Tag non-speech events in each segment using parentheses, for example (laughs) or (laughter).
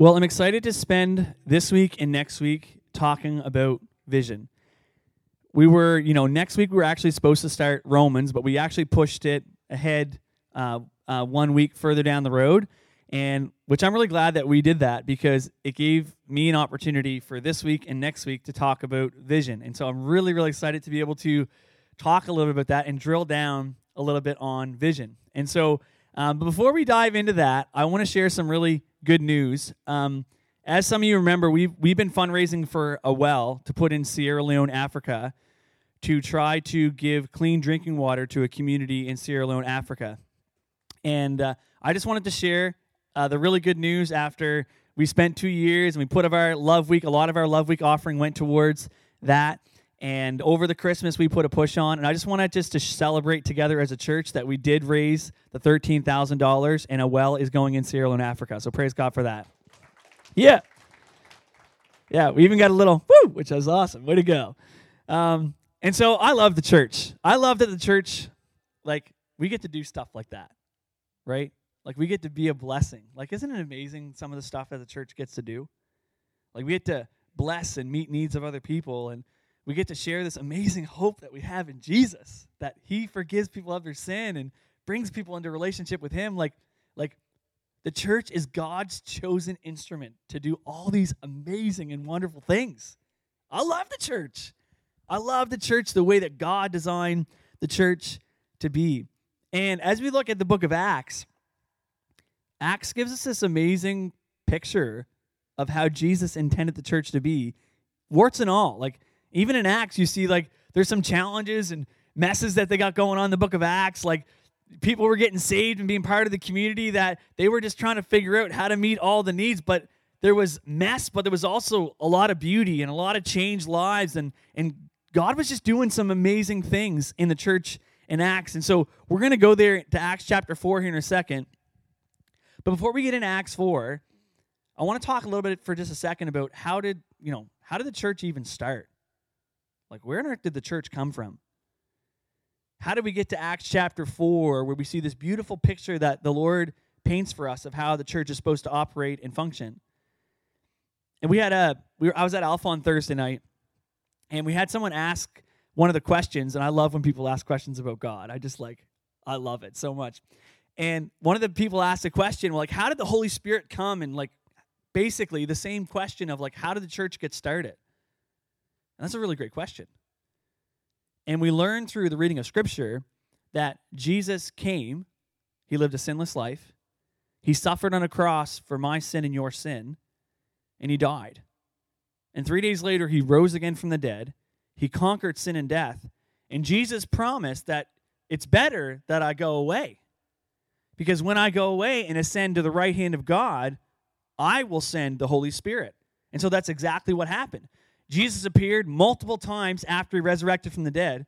Well, I'm excited to spend this week and next week talking about vision. We were, you know, next week we were actually supposed to start Romans, but we actually pushed it ahead uh, uh, one week further down the road, and which I'm really glad that we did that because it gave me an opportunity for this week and next week to talk about vision. And so I'm really, really excited to be able to talk a little bit about that and drill down a little bit on vision. And so, um, before we dive into that, I want to share some really good news. Um, as some of you remember, we've, we've been fundraising for a well to put in Sierra Leone, Africa, to try to give clean drinking water to a community in Sierra Leone, Africa. And uh, I just wanted to share uh, the really good news after we spent two years and we put of our Love Week, a lot of our Love Week offering went towards that. And over the Christmas, we put a push on. And I just wanted just to celebrate together as a church that we did raise the $13,000 and a well is going in Sierra Leone, Africa. So praise God for that. Yeah. Yeah, we even got a little woo, which was awesome. Way to go. Um, and so I love the church. I love that the church, like, we get to do stuff like that, right? Like, we get to be a blessing. Like, isn't it amazing some of the stuff that the church gets to do? Like, we get to bless and meet needs of other people and we get to share this amazing (laughs) hope that we have in Jesus, that He forgives people of their sin and brings people into relationship with Him. Like, like the church is God's chosen instrument to do all these amazing and wonderful things. I love the church. I love the church the way that God designed the church to be. And as we look at the book of Acts, Acts gives us this amazing picture of how Jesus intended the church to be, warts and all. Like, even in Acts, you see like there's some challenges and messes that they got going on in the book of Acts. Like people were getting saved and being part of the community that they were just trying to figure out how to meet all the needs. But there was mess, but there was also a lot of beauty and a lot of changed lives. And, and God was just doing some amazing things in the church in Acts. And so we're going to go there to Acts chapter 4 here in a second. But before we get into Acts 4, I want to talk a little bit for just a second about how did, you know, how did the church even start? Like, where on earth did the church come from? How did we get to Acts chapter 4, where we see this beautiful picture that the Lord paints for us of how the church is supposed to operate and function? And we had a, we were, I was at Alpha on Thursday night, and we had someone ask one of the questions, and I love when people ask questions about God. I just like, I love it so much. And one of the people asked a question, like, how did the Holy Spirit come? And like, basically the same question of like, how did the church get started? And that's a really great question. And we learn through the reading of Scripture that Jesus came, he lived a sinless life, he suffered on a cross for my sin and your sin, and he died. And three days later, he rose again from the dead. He conquered sin and death. And Jesus promised that it's better that I go away. Because when I go away and ascend to the right hand of God, I will send the Holy Spirit. And so that's exactly what happened. Jesus appeared multiple times after he resurrected from the dead,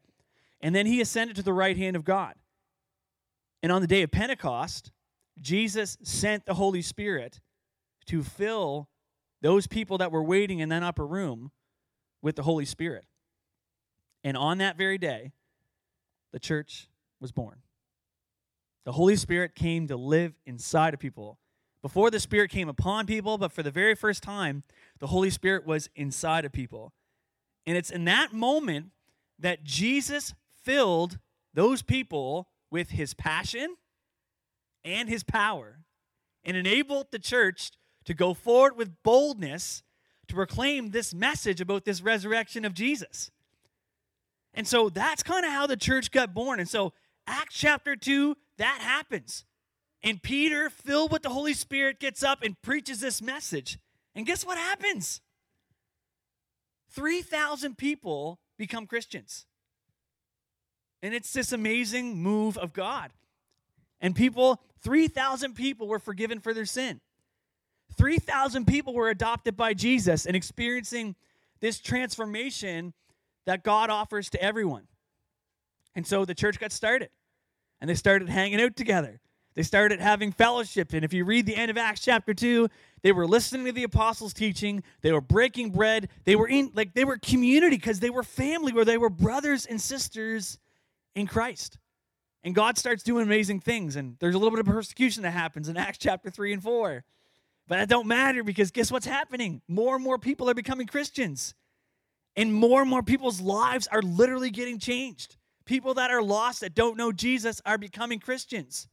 and then he ascended to the right hand of God. And on the day of Pentecost, Jesus sent the Holy Spirit to fill those people that were waiting in that upper room with the Holy Spirit. And on that very day, the church was born. The Holy Spirit came to live inside of people before the Spirit came upon people, but for the very first time, the Holy Spirit was inside of people. And it's in that moment that Jesus filled those people with his passion and his power and enabled the church to go forward with boldness to proclaim this message about this resurrection of Jesus. And so that's kind of how the church got born. And so, Acts chapter 2, that happens. And Peter, filled with the Holy Spirit, gets up and preaches this message. And guess what happens? 3,000 people become Christians. And it's this amazing move of God. And people, 3,000 people were forgiven for their sin. 3,000 people were adopted by Jesus and experiencing this transformation that God offers to everyone. And so the church got started. And they started hanging out together. They started having fellowship. And if you read the end of Acts chapter 2, they were listening to the apostles' teaching. They were breaking bread. They were in, like, they were community because they were family where they were brothers and sisters in Christ. And God starts doing amazing things. And there's a little bit of persecution that happens in Acts chapter 3 and 4. But that don't matter because guess what's happening? More and more people are becoming Christians. And more and more people's lives are literally getting changed. People that are lost that don't know Jesus are becoming Christians.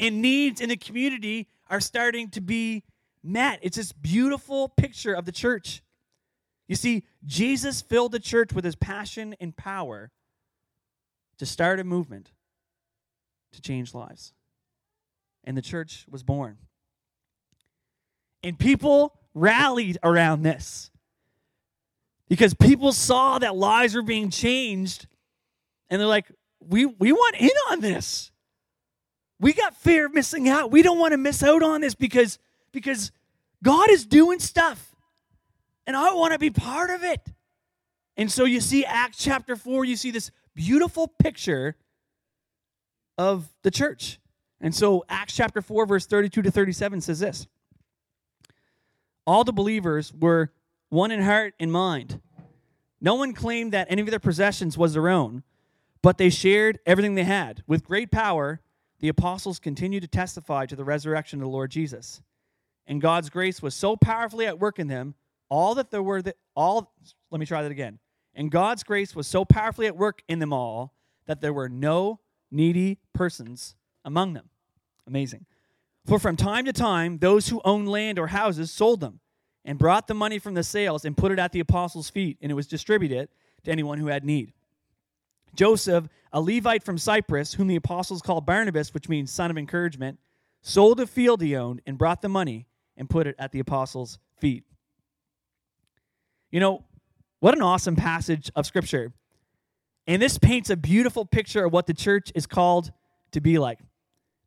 And needs in the community are starting to be met. It's this beautiful picture of the church. You see, Jesus filled the church with his passion and power to start a movement to change lives. And the church was born. And people rallied around this because people saw that lives were being changed and they're like, we, we want in on this. We got fear of missing out. We don't want to miss out on this because, because God is doing stuff and I want to be part of it. And so you see Acts chapter 4, you see this beautiful picture of the church. And so Acts chapter 4, verse 32 to 37 says this All the believers were one in heart and mind. No one claimed that any of their possessions was their own, but they shared everything they had. With great power, the apostles continued to testify to the resurrection of the Lord Jesus. And God's grace was so powerfully at work in them, all that there were that all let me try that again. And God's grace was so powerfully at work in them all that there were no needy persons among them. Amazing. For from time to time, those who owned land or houses sold them and brought the money from the sales and put it at the apostles' feet, and it was distributed to anyone who had need. Joseph, a Levite from Cyprus, whom the apostles called Barnabas, which means son of encouragement, sold a field he owned and brought the money and put it at the apostles' feet. You know, what an awesome passage of scripture. And this paints a beautiful picture of what the church is called to be like.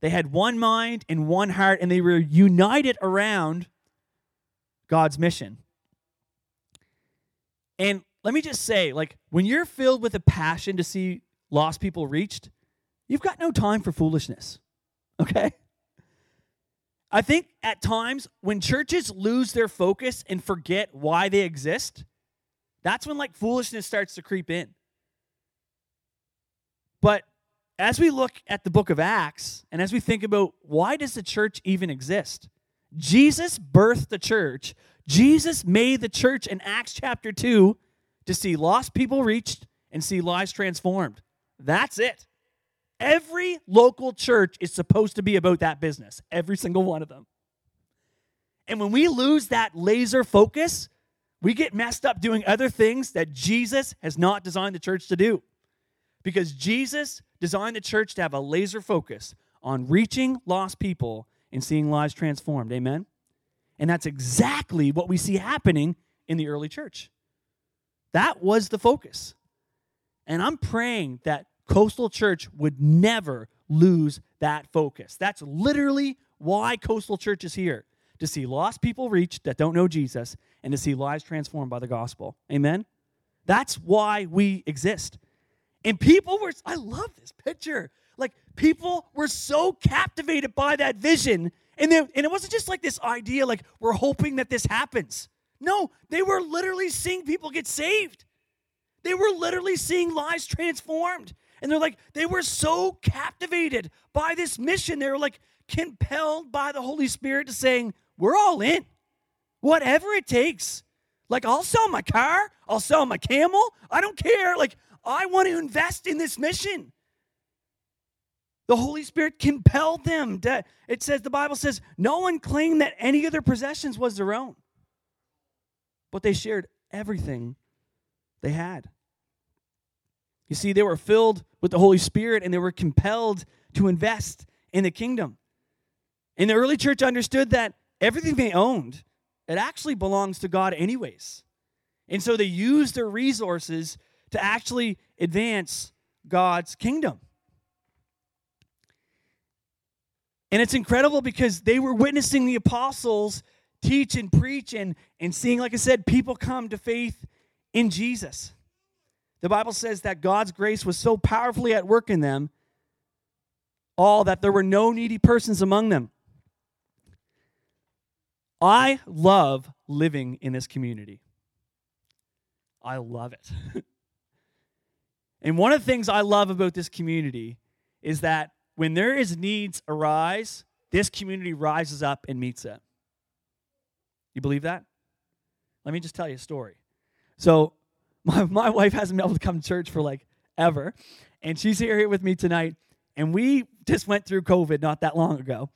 They had one mind and one heart, and they were united around God's mission. And let me just say, like, when you're filled with a passion to see lost people reached, you've got no time for foolishness. Okay? I think at times when churches lose their focus and forget why they exist, that's when like foolishness starts to creep in. But as we look at the book of Acts and as we think about why does the church even exist? Jesus birthed the church. Jesus made the church in Acts chapter 2 to see lost people reached and see lives transformed. That's it. Every local church is supposed to be about that business, every single one of them. And when we lose that laser focus, we get messed up doing other things that Jesus has not designed the church to do. Because Jesus designed the church to have a laser focus on reaching lost people and seeing lives transformed. Amen? And that's exactly what we see happening in the early church. That was the focus. And I'm praying that Coastal Church would never lose that focus. That's literally why Coastal Church is here to see lost people reached that don't know Jesus and to see lives transformed by the gospel. Amen? That's why we exist. And people were, I love this picture. Like, people were so captivated by that vision. And, they, and it wasn't just like this idea, like, we're hoping that this happens. No, they were literally seeing people get saved. They were literally seeing lives transformed. And they're like, they were so captivated by this mission. They were like compelled by the Holy Spirit to saying, we're all in. Whatever it takes. Like, I'll sell my car, I'll sell my camel. I don't care. Like, I want to invest in this mission. The Holy Spirit compelled them. To, it says, the Bible says, no one claimed that any of their possessions was their own, but they shared everything they had. You see, they were filled with the Holy Spirit and they were compelled to invest in the kingdom. And the early church understood that everything they owned, it actually belongs to God, anyways. And so they used their resources to actually advance God's kingdom. And it's incredible because they were witnessing the apostles teach and preach and, and seeing, like I said, people come to faith in Jesus. The Bible says that God's grace was so powerfully at work in them, all that there were no needy persons among them. I love living in this community. I love it. (laughs) and one of the things I love about this community is that when there is needs arise, this community rises up and meets it. You believe that? Let me just tell you a story. So, (laughs) my, my wife hasn't been able to come to church for like ever, and she's here with me tonight. And we just went through COVID not that long ago.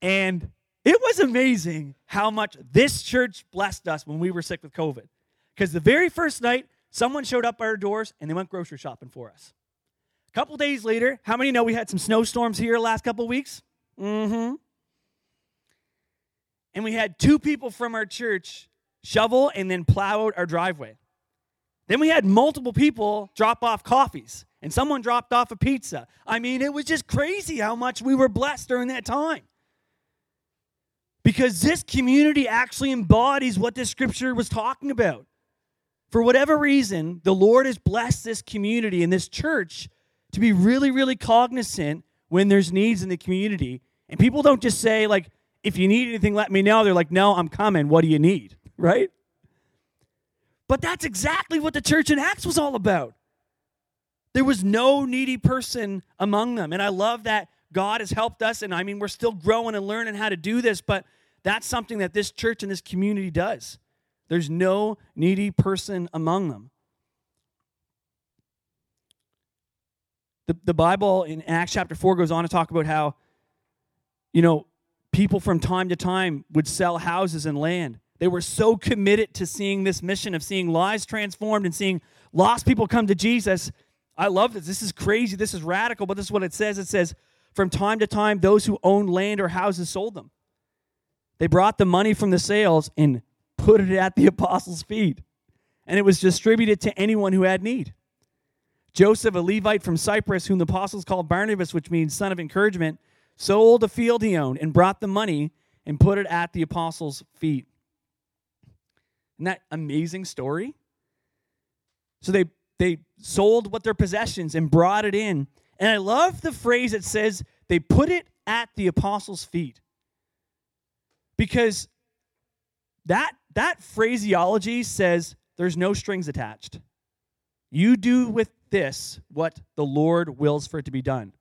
And it was amazing how much this church blessed us when we were sick with COVID. Because the very first night, someone showed up at our doors and they went grocery shopping for us. A couple days later, how many know we had some snowstorms here last couple weeks? Mm-hmm. And we had two people from our church shovel and then plow out our driveway. Then we had multiple people drop off coffees, and someone dropped off a pizza. I mean, it was just crazy how much we were blessed during that time. Because this community actually embodies what this scripture was talking about. For whatever reason, the Lord has blessed this community and this church to be really, really cognizant when there's needs in the community. And people don't just say, like, if you need anything, let me know. They're like, no, I'm coming. What do you need? Right? But that's exactly what the church in Acts was all about. There was no needy person among them. And I love that God has helped us. And I mean, we're still growing and learning how to do this, but that's something that this church and this community does. There's no needy person among them. The, the Bible in Acts chapter 4 goes on to talk about how, you know, people from time to time would sell houses and land. They were so committed to seeing this mission of seeing lives transformed and seeing lost people come to Jesus. I love this. This is crazy. This is radical, but this is what it says. It says, from time to time, those who owned land or houses sold them. They brought the money from the sales and put it at the (laughs) apostles' feet, and it was distributed to anyone who had need. Joseph, a Levite from Cyprus, whom the apostles called Barnabas, which means son of encouragement, sold a field he owned and brought the money and put it at the apostles' feet. Isn't that amazing story? So they they sold what their possessions and brought it in. And I love the phrase that says they put it at the apostles' feet. Because that that phraseology says there's no strings attached. You do with this what the Lord wills for it to be done.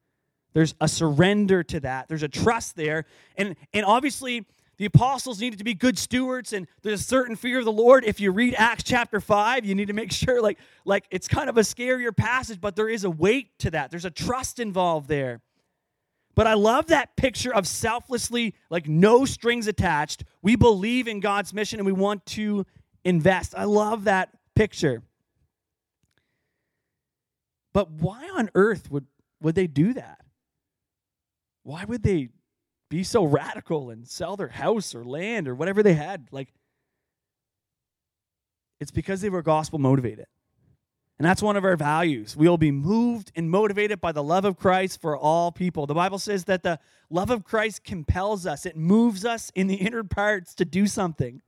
There's a surrender to that. There's a trust there. And, and obviously, the apostles needed to be good stewards, and there's a certain fear of the Lord. If you read Acts chapter 5, you need to make (laughs) sure, like, like it's kind of a scarier passage, but there is a weight to that. There's a trust involved there. But I love that picture of selflessly, like no strings attached. We believe in God's mission and we want to invest. I love that picture. But why on earth would, would they do that? Why would they be so radical and sell their house or land or whatever they had? Like, it's because they were gospel motivated. And that's one of our values. We will be moved and motivated by the love of Christ for all people. The Bible says that the love of Christ compels us, it moves us in the inner parts to do something.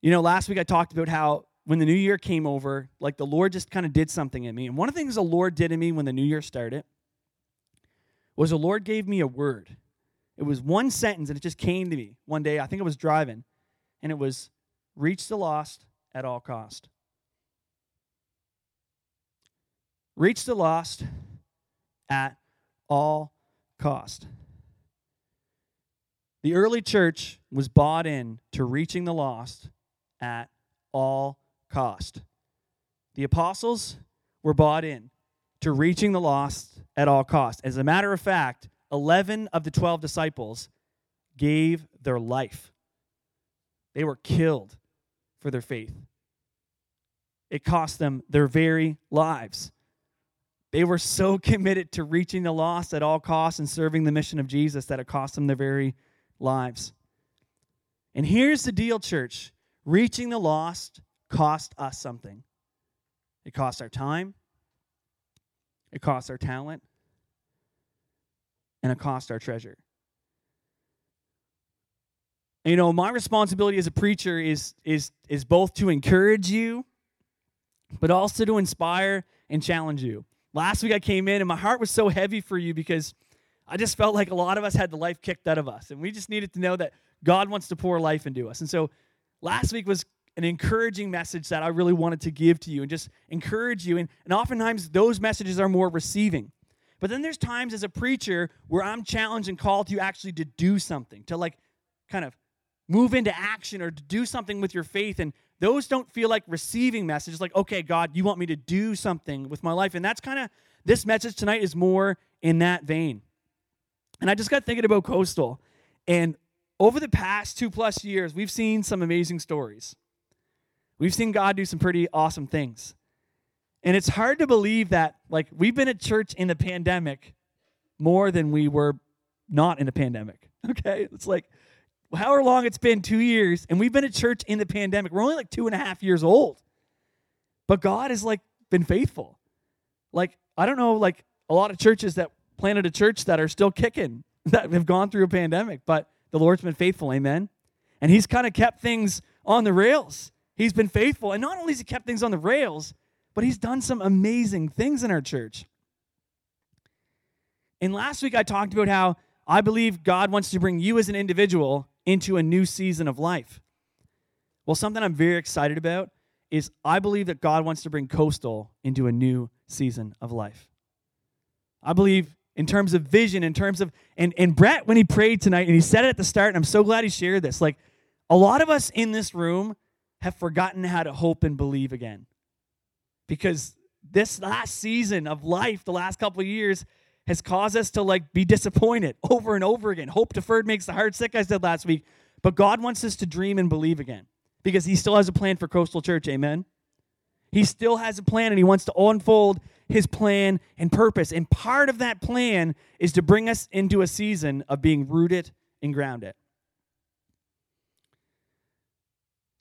You know, last week I talked about how when the new year came over, like the Lord just kind of did something in me. And one of the things the Lord did in me when the new year started was the Lord gave me a word. It was one sentence and it just came to me one day. I think I was driving, and it was reach the lost at all cost. Reach the lost at all cost. The early church was bought in to reaching the lost at all cost. The apostles were bought in to reaching the lost at all costs. As a matter of fact, 11 of the 12 disciples gave their life. They were killed for their faith. It cost them their very lives. They were so (laughs) committed to reaching the lost at all costs and serving the mission of Jesus that it cost them their very lives. And here's the deal, church reaching the lost cost us something. It cost our time, it costs our talent, and it costs our treasure. And, you know, my responsibility as a preacher is is is both to encourage you, but also to inspire and challenge you. Last week I came in and my heart was so heavy for you because I just felt like a lot of us had the life kicked out of us, and we just needed to know that God wants to pour life into us. And so, last week was an encouraging message that I really wanted to give to you and just encourage you. And, and oftentimes those messages are more receiving. But then there's times as a preacher where I'm challenged and called to actually to do something, to like kind of move into action or to do something with your faith. And those don't feel like receiving messages like, okay, God, you want me to do something with my life. And that's kind of this message tonight is more in that vein. And I just got thinking about Coastal. And over the past two plus years, we've seen some amazing stories. We've seen God do some pretty awesome things. And it's hard to believe that, like, we've been at church in the pandemic more than we were not in a pandemic. (laughs) Okay? It's like, however long it's been, two years, and we've been at church in the pandemic. We're only like two and a half years old. But God has, like, been faithful. Like, I don't know, like, a lot of churches that planted a church that are still kicking, (laughs) that have gone through a pandemic, but the Lord's been faithful. Amen? And He's kind of kept things on the rails. He's been faithful. And not only has He kept things on the rails, but He's done some amazing things in our church. And last week I talked about how I believe God wants to bring you as an individual into a new season of life. Well, something I'm very excited about is I believe that God wants to bring Coastal into a new season of life. I believe in terms of vision, in terms of, and, and Brett, when he prayed tonight, and he said it at the start, and I'm so glad he shared this. Like, a lot of us in this room have forgotten how to hope and believe again. Because this last season of life, the last couple of years, has caused us to like be disappointed (laughs) over and over again. Hope deferred makes the heart sick, I said last week. But God wants us to dream and believe again because He still has a plan for Coastal Church. Amen. He still has a plan and He wants to unfold His plan and purpose. And part of that plan is to bring us into a season of being rooted and grounded.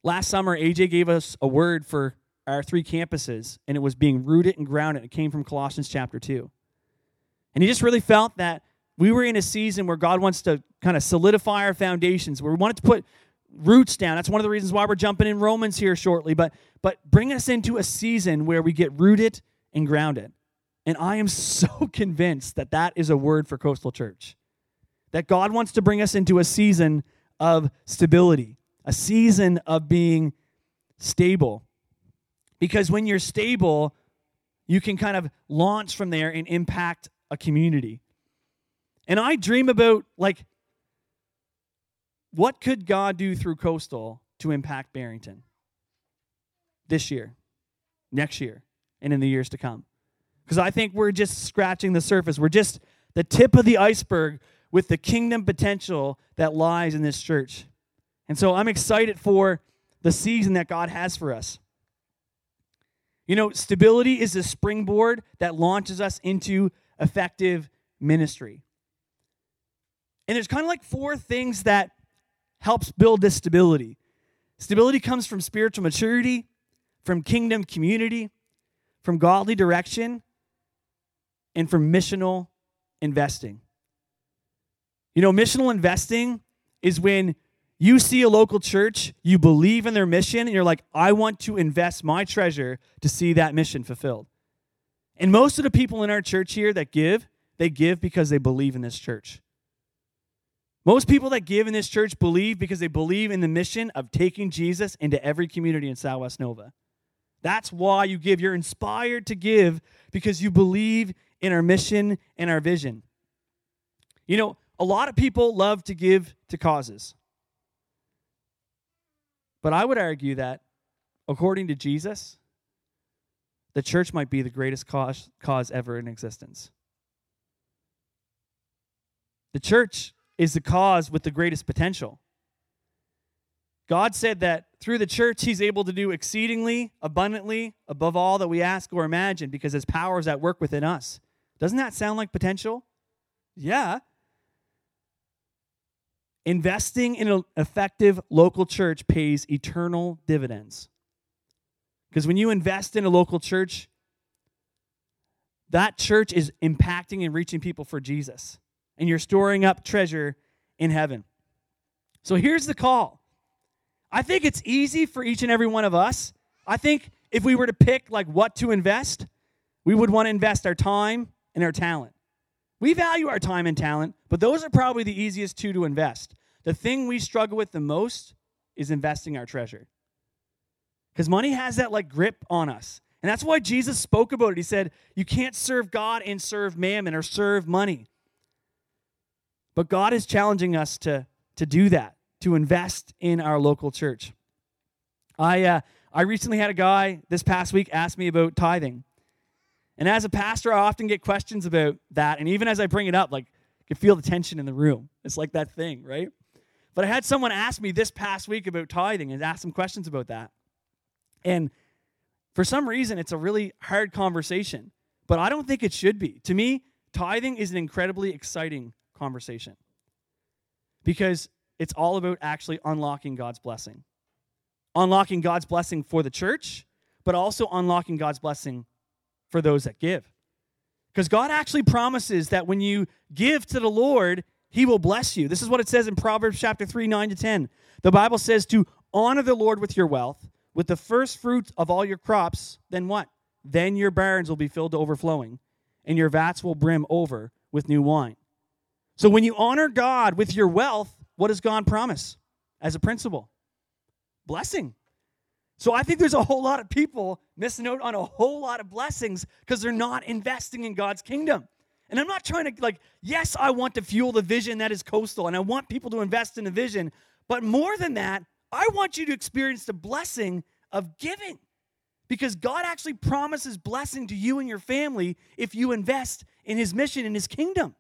Last summer, AJ gave us a word for our three campuses, and it was being rooted and grounded. It came from Colossians chapter 2. And he just really felt that we were in a season where God wants to kind of solidify our foundations, where we wanted to put roots down. That's one of the reasons why we're jumping in Romans here shortly, but but bring us into a season where we get rooted and grounded. And I am (laughs) so convinced that that is a word for Coastal Church. That God wants to bring us into a season of stability, a season of being stable. Because when you're stable, you can kind of launch from there and impact a community. And I dream about like what could God do through Coastal to impact Barrington this year, next year, and in the years to come? Because I think we're just scratching the surface. We're just the tip of the iceberg with the kingdom potential that lies in this church. And so I'm excited for the season that God has for us. You know, stability is a springboard that launches us into effective ministry. And there's kind of like four things that helps build this stability. Stability comes from spiritual maturity, from kingdom community, from godly direction, and from missional investing. You know, missional investing is when you see a local church, you believe in their mission, and you're like, I want to invest my treasure to see that mission fulfilled. And most of the people in our church here that give, they give because they believe in this church. Most people that give in this church believe because they believe in the mission of taking Jesus into every community in Southwest Nova. That's why you give. You're inspired to give because you believe in our mission and our vision. You know, a lot of people love to give to causes. But I would argue that, according to Jesus, the church might be the greatest cause, cause ever in existence. The church is the cause with the greatest potential. God said that through the church, He's able to do exceedingly, abundantly, above all that we ask or imagine because His power is at work within us. Doesn't that sound like potential? Yeah. Investing in an effective local church pays eternal dividends. Because when you invest in a local church, that church is impacting and reaching people for Jesus. And you're storing up treasure in heaven. So here's the call. I think it's easy for each and every one of us. I think if we were to pick like what to invest, we would want to invest our time and our talent. We value our time and talent, but those are probably the easiest two to invest. The thing we struggle with the most is investing our treasure. Because money has that like grip on us. And that's why Jesus spoke about it. He said, You can't serve God and serve mammon or serve money. But God is challenging us to, to do that, to invest in our local church. I, uh, I recently had a guy this past week ask me about tithing. And as a pastor, I often get questions about that. And even as I bring it up, like, I can feel the tension in the room. It's like that thing, right? But I had someone ask me this past week about tithing and ask some questions about that. And for some reason, it's a really hard conversation, but I don't think it should be. To me, tithing is an incredibly exciting conversation because it's all about actually unlocking God's blessing. Unlocking God's blessing for the church, but also unlocking God's blessing for those that give. Because God actually promises that when you give to the Lord, He will bless you. This is what it says in Proverbs chapter 3, 9 to 10. The Bible says to honor the Lord with your wealth, with the first fruits of all your crops, then what? Then your barns will be filled to overflowing, and your vats will brim over with new wine. So when you honor God with your wealth, what does God promise as a principle? Blessing. So I think there's a whole lot of people missing out on a whole lot of blessings because they're not investing in God's kingdom. And I'm not trying to, like, yes, I want to fuel the vision that is coastal, and I want people to invest in the vision. But more than that, I want you to experience the blessing of giving because God actually promises blessing to you and your family if you invest in His mission in His kingdom.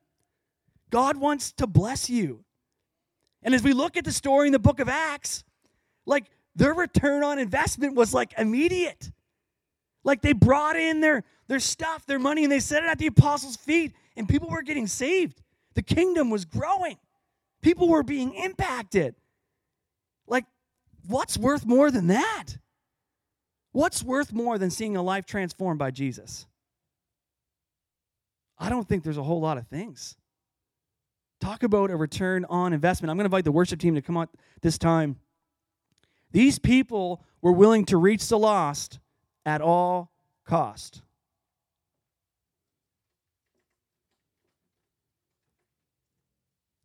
God wants to bless you. And as we look at the story in the book of Acts, like their return on investment was like immediate. Like they brought in their, their stuff, their money, and they set it at the apostles' feet, and people were getting saved. The kingdom was growing, people were being impacted. Like, what's worth more than that? What's worth more than seeing a life transformed by Jesus? I don't think there's a whole lot of things. Talk about a return on investment. I'm going to invite the worship team to come out this time. These people were willing to reach the lost at all cost.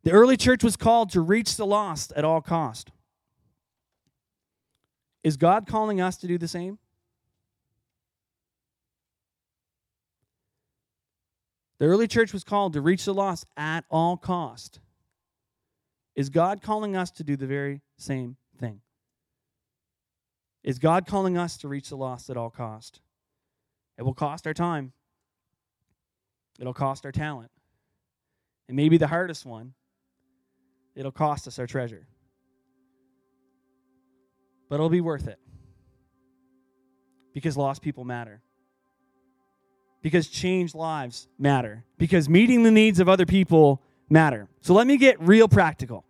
The early church was called to reach the lost at all cost. Is God calling us to do the same? The early church was called to reach the lost at all cost. Is God calling us to do the very same thing? Is God calling us to reach the lost at all cost? It will cost our time. It'll cost our talent. And maybe the hardest one, it'll cost us our treasure. But it'll be worth it. Because lost people matter because changed lives matter, because meeting the needs of other people matter. So let me get real practical.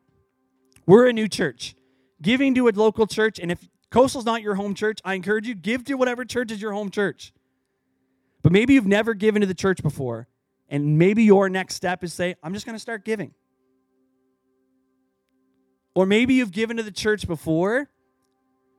We're a new church. Giving to a local church, and if Coastal's not your home church, I encourage you give to whatever church is your home church. But maybe you've never given to the church before, and maybe your next step is say, I'm just going to start giving. Or maybe you've given to the church before,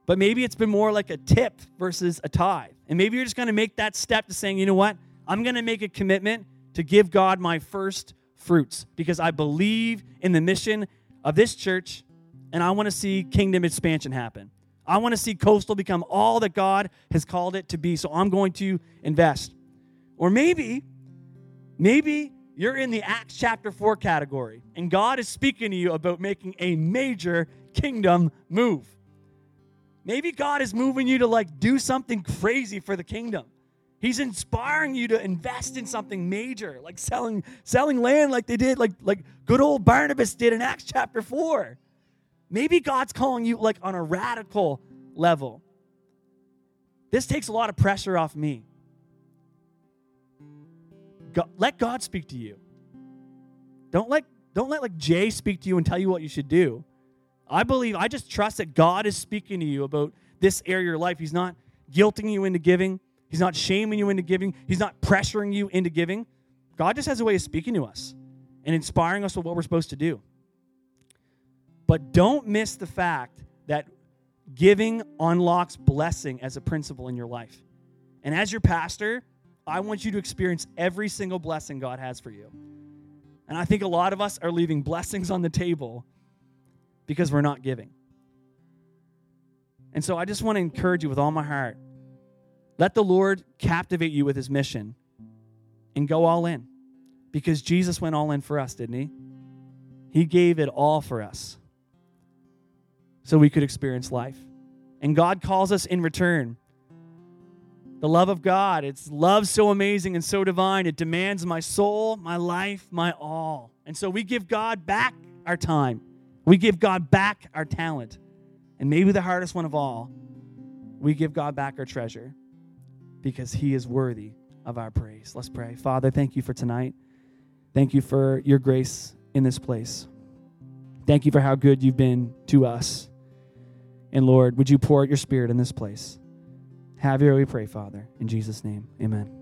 but maybe it's been more like a tip versus a tithe. And maybe you're just going to make that step to saying, you know what? I'm going to make a commitment to give God my first fruits because I believe in the mission of this church and I want to see kingdom expansion happen. I want to see Coastal become all that God has called it to be. So I'm going to invest. Or maybe, maybe you're in the Acts chapter 4 category and God is speaking to you about making a major kingdom move. Maybe God is moving you to like do something crazy for the kingdom. He's inspiring you to invest in something major, like selling selling land like they did like like good old Barnabas did in Acts chapter 4. Maybe God's calling you like on a radical level. This takes a lot of pressure off me. God, let God speak to you. Don't let don't let like Jay speak to you and tell you what you should do. I believe, I just trust that God is speaking to you about this area of your life. He's not guilting you into giving, He's not shaming you into giving, He's not pressuring you into giving. God just has a way of speaking to us and inspiring us with what we're supposed to do. But don't miss the fact that giving unlocks blessing as a principle in your life. And as your pastor, I want you to experience every single blessing God has for you. And I think a lot of us are leaving blessings on the table because we're not giving. And so I just want to encourage you with all my heart let the Lord captivate you with his mission and go all in because Jesus went all in for us, didn't he? He gave it all for us. So we could experience life. And God calls us in return. The love of God, it's love so amazing and so divine. It demands my soul, my life, my all. And so we give God back our time. We give God back our talent. And maybe the hardest one of all, we give God back our treasure because he is worthy of our praise. Let's pray. Father, thank you for tonight. Thank you for your grace in this place. Thank you for how good you've been to us. And Lord, would you pour out your spirit in this place? Have your way, we pray, Father. In Jesus' name, amen.